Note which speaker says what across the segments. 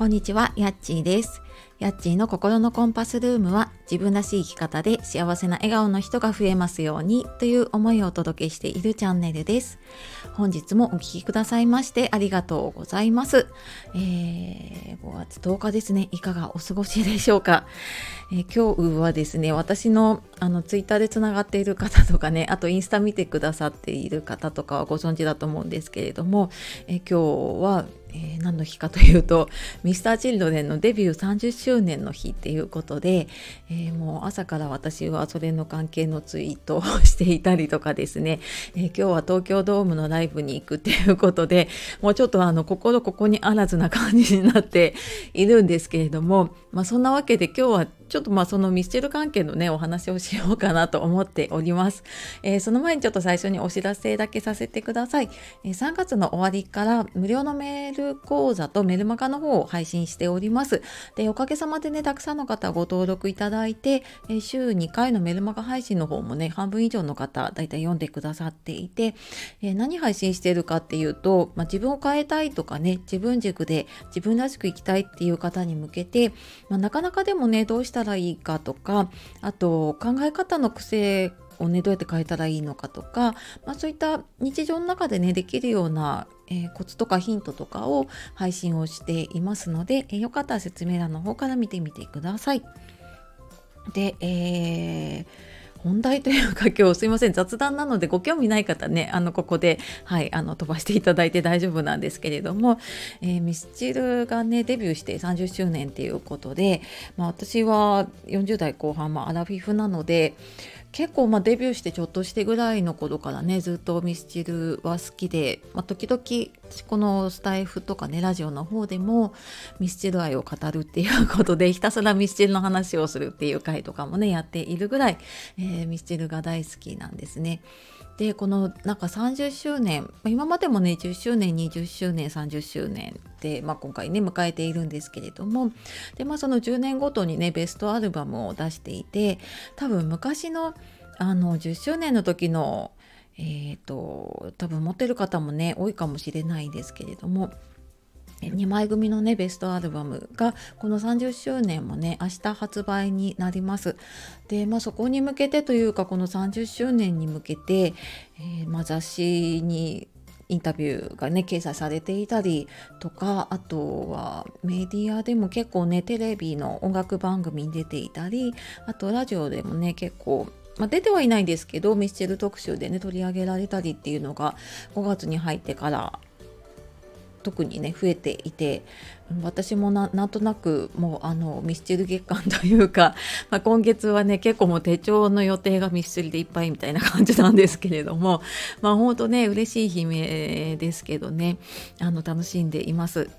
Speaker 1: こんにちは、やっちーです。やっちーの心のコンパスルームは自分らしい生き方で幸せな笑顔の人が増えますようにという思いをお届けしているチャンネルです。本日もお聴きくださいましてありがとうございます。えー、5月10日ですね、いかがお過ごしでしょうか。えー、今日はですね、私のあのツイッターでつながっている方とかね、あとインスタ見てくださっている方とかはご存知だと思うんですけれども、え、今日はえー、何の日かというと Mr.Children のデビュー30周年の日っていうことで、えー、もう朝から私はそれの関係のツイートをしていたりとかですね、えー、今日は東京ドームのライブに行くっていうことでもうちょっとあの心ここにあらずな感じになっているんですけれども、まあ、そんなわけで今日はちょっとまあそのミスチル関係のねお話をししようかなと思っております、えー、その前にちょっと最初にお知らせだけさせてください、えー、3月の終わりから無料のメール講座とメルマガの方を配信しております。でおかげさまでねたくさんの方ご登録いただいて、えー、週2回のメルマガ配信の方もね半分以上の方だいたい読んでくださっていて、え何配信してるかっていうと、まあ、自分を変えたいとかね自分軸で自分らしく生きたいっていう方に向けて、まあ、なかなかでもねどうしたしたらいいかとかあと考え方の癖をねどうやって変えたらいいのかとか、まあ、そういった日常の中でねできるような、えー、コツとかヒントとかを配信をしていますので、えー、よかったら説明欄の方から見てみてください。で、えー本題というか今日すいません雑談なのでご興味ない方ね あのここではいあの飛ばしていただいて大丈夫なんですけれども、えー、ミスチルがねデビューして30周年っていうことで、まあ、私は40代後半、まあ、アラフィフなので結構まあデビューしてちょっとしてぐらいの頃からねずっとミスチルは好きで、まあ、時々このスタイフとかねラジオの方でもミスチル愛を語るっていうことでひたすらミスチルの話をするっていう回とかもねやっているぐらい、えー、ミスチルが大好きなんですね。でこのなんか30周年今までもね10周年20周年30周年、まあ、今回ね迎えているんですけれども。で、まあ、その10年ごとにねベストアルバムを出していて多分昔のあの10周年の時のえーと、多分持ってる方もね多いかもしれないですけれども。2枚組のねベストアルバムがこの30周年もね明日発売になります。でまあそこに向けてというかこの30周年に向けて、えー、まあ、雑誌にインタビューがね掲載されていたりとかあとはメディアでも結構ねテレビの音楽番組に出ていたりあとラジオでもね結構まあ、出てはいないんですけどミスチル特集でね取り上げられたりっていうのが5月に入ってから特にね増えていて私もなんとなくもうあのミスチル月間というか、まあ、今月はね結構もう手帳の予定がミスチルでいっぱいみたいな感じなんですけれども まあ本当ね嬉しい悲鳴ですけどねあの楽しんでいます。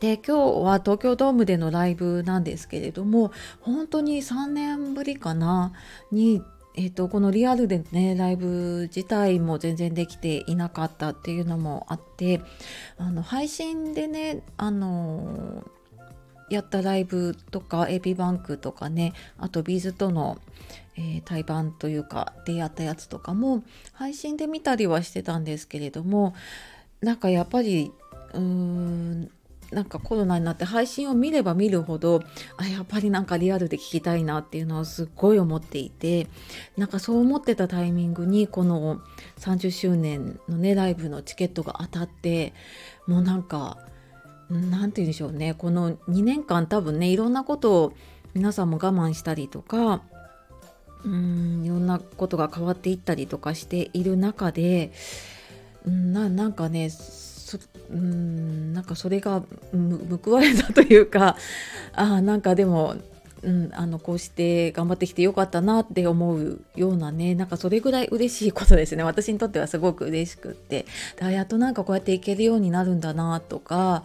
Speaker 1: で今日は東京ドームでのライブなんですけれども本当に3年ぶりかなにえーと、このリアルでねライブ自体も全然できていなかったっていうのもあってあの配信でねあのやったライブとか AP バンクとかねあとビーズとの、えー、対バンというか出会ったやつとかも配信で見たりはしてたんですけれどもなんかやっぱりうーんなんかコロナになって配信を見れば見るほどあやっぱりなんかリアルで聞きたいなっていうのをすっごい思っていてなんかそう思ってたタイミングにこの30周年のねライブのチケットが当たってもうなんかなんて言うんでしょうね。この2年間多分ねいろんなことを皆さんも我慢したりとかうんいろんなことが変わっていったりとかしている中でななんかねうんなんかそれが報われたというか あなんかでも、うん、あのこうして頑張ってきてよかったなって思うようなねなんかそれぐらい嬉しいことですね。私にとってはすごく嬉しくって。だやっとなんかこうやっていけるようになるんだなとか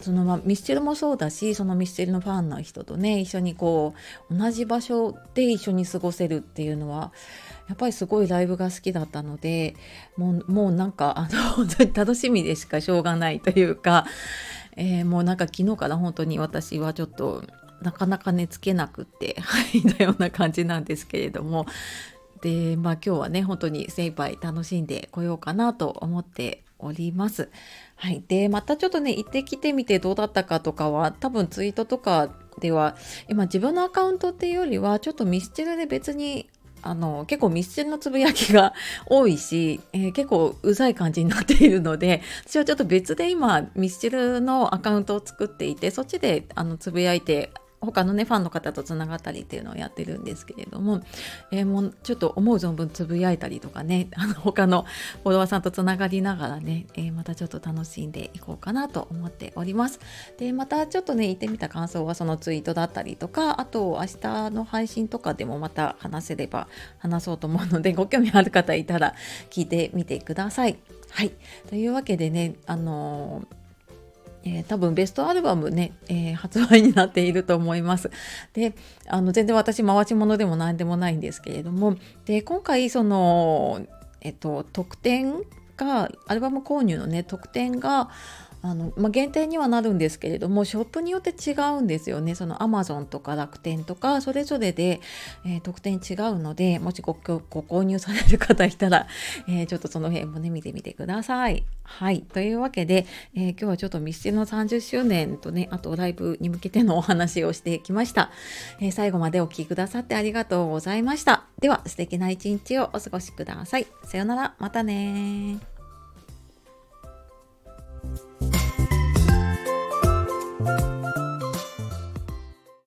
Speaker 1: そのまあ、ミスチルもそうだしそのミスチルのファンの人とね一緒にこう同じ場所で一緒に過ごせるっていうのはやっぱりすごいライブが好きだったのでもうもうなんかあの 本当に楽しみでしかしょうがないというか、えー、もうなんか昨日から本当に私はちょっとなかなか寝つけなくって はいたような感じなんですけれどもでまあ今日はね本当に精一杯楽しんでこようかなと思っております。はい、でまたちょっとね行ってきてみてどうだったかとかは多分ツイートとかでは今自分のアカウントっていうよりはちょっとミスチルで別にあの結構ミスチルのつぶやきが 多いし、えー、結構うざい感じになっているので私はちょっと別で今ミスチルのアカウントを作っていてそっちであのつぶやいて他のねファンの方とつながったりっていうのをやってるんですけれども、えー、もうちょっと思う存分つぶやいたりとかね あの他のフォロワーさんとつながりながらね、えー、またちょっと楽しんでいこうかなと思っております。でまたちょっとね言ってみた感想はそのツイートだったりとかあと明日の配信とかでもまた話せれば話そうと思うので ご興味ある方いたら聞いてみてください。はい。というわけでねあのーえー、多分ベストアルバムね、えー、発売になっていると思います。で、あの全然私回し物でも何でもないんですけれども、で、今回その、えっと、特典が、アルバム購入のね、特典が、あの、まあ、限定にはなるんですけれどもショップによって違うんですよねそのアマゾンとか楽天とかそれぞれで、えー、特典違うのでもしご購入される方いたら、えー、ちょっとその辺もね見てみてください。はいというわけで、えー、今日はちょっとミスチルの30周年とねあとライブに向けてのお話をしてきました、え最後までお聴きくださってありがとうございました。では素敵な一日をお過ごしください。さようならまたね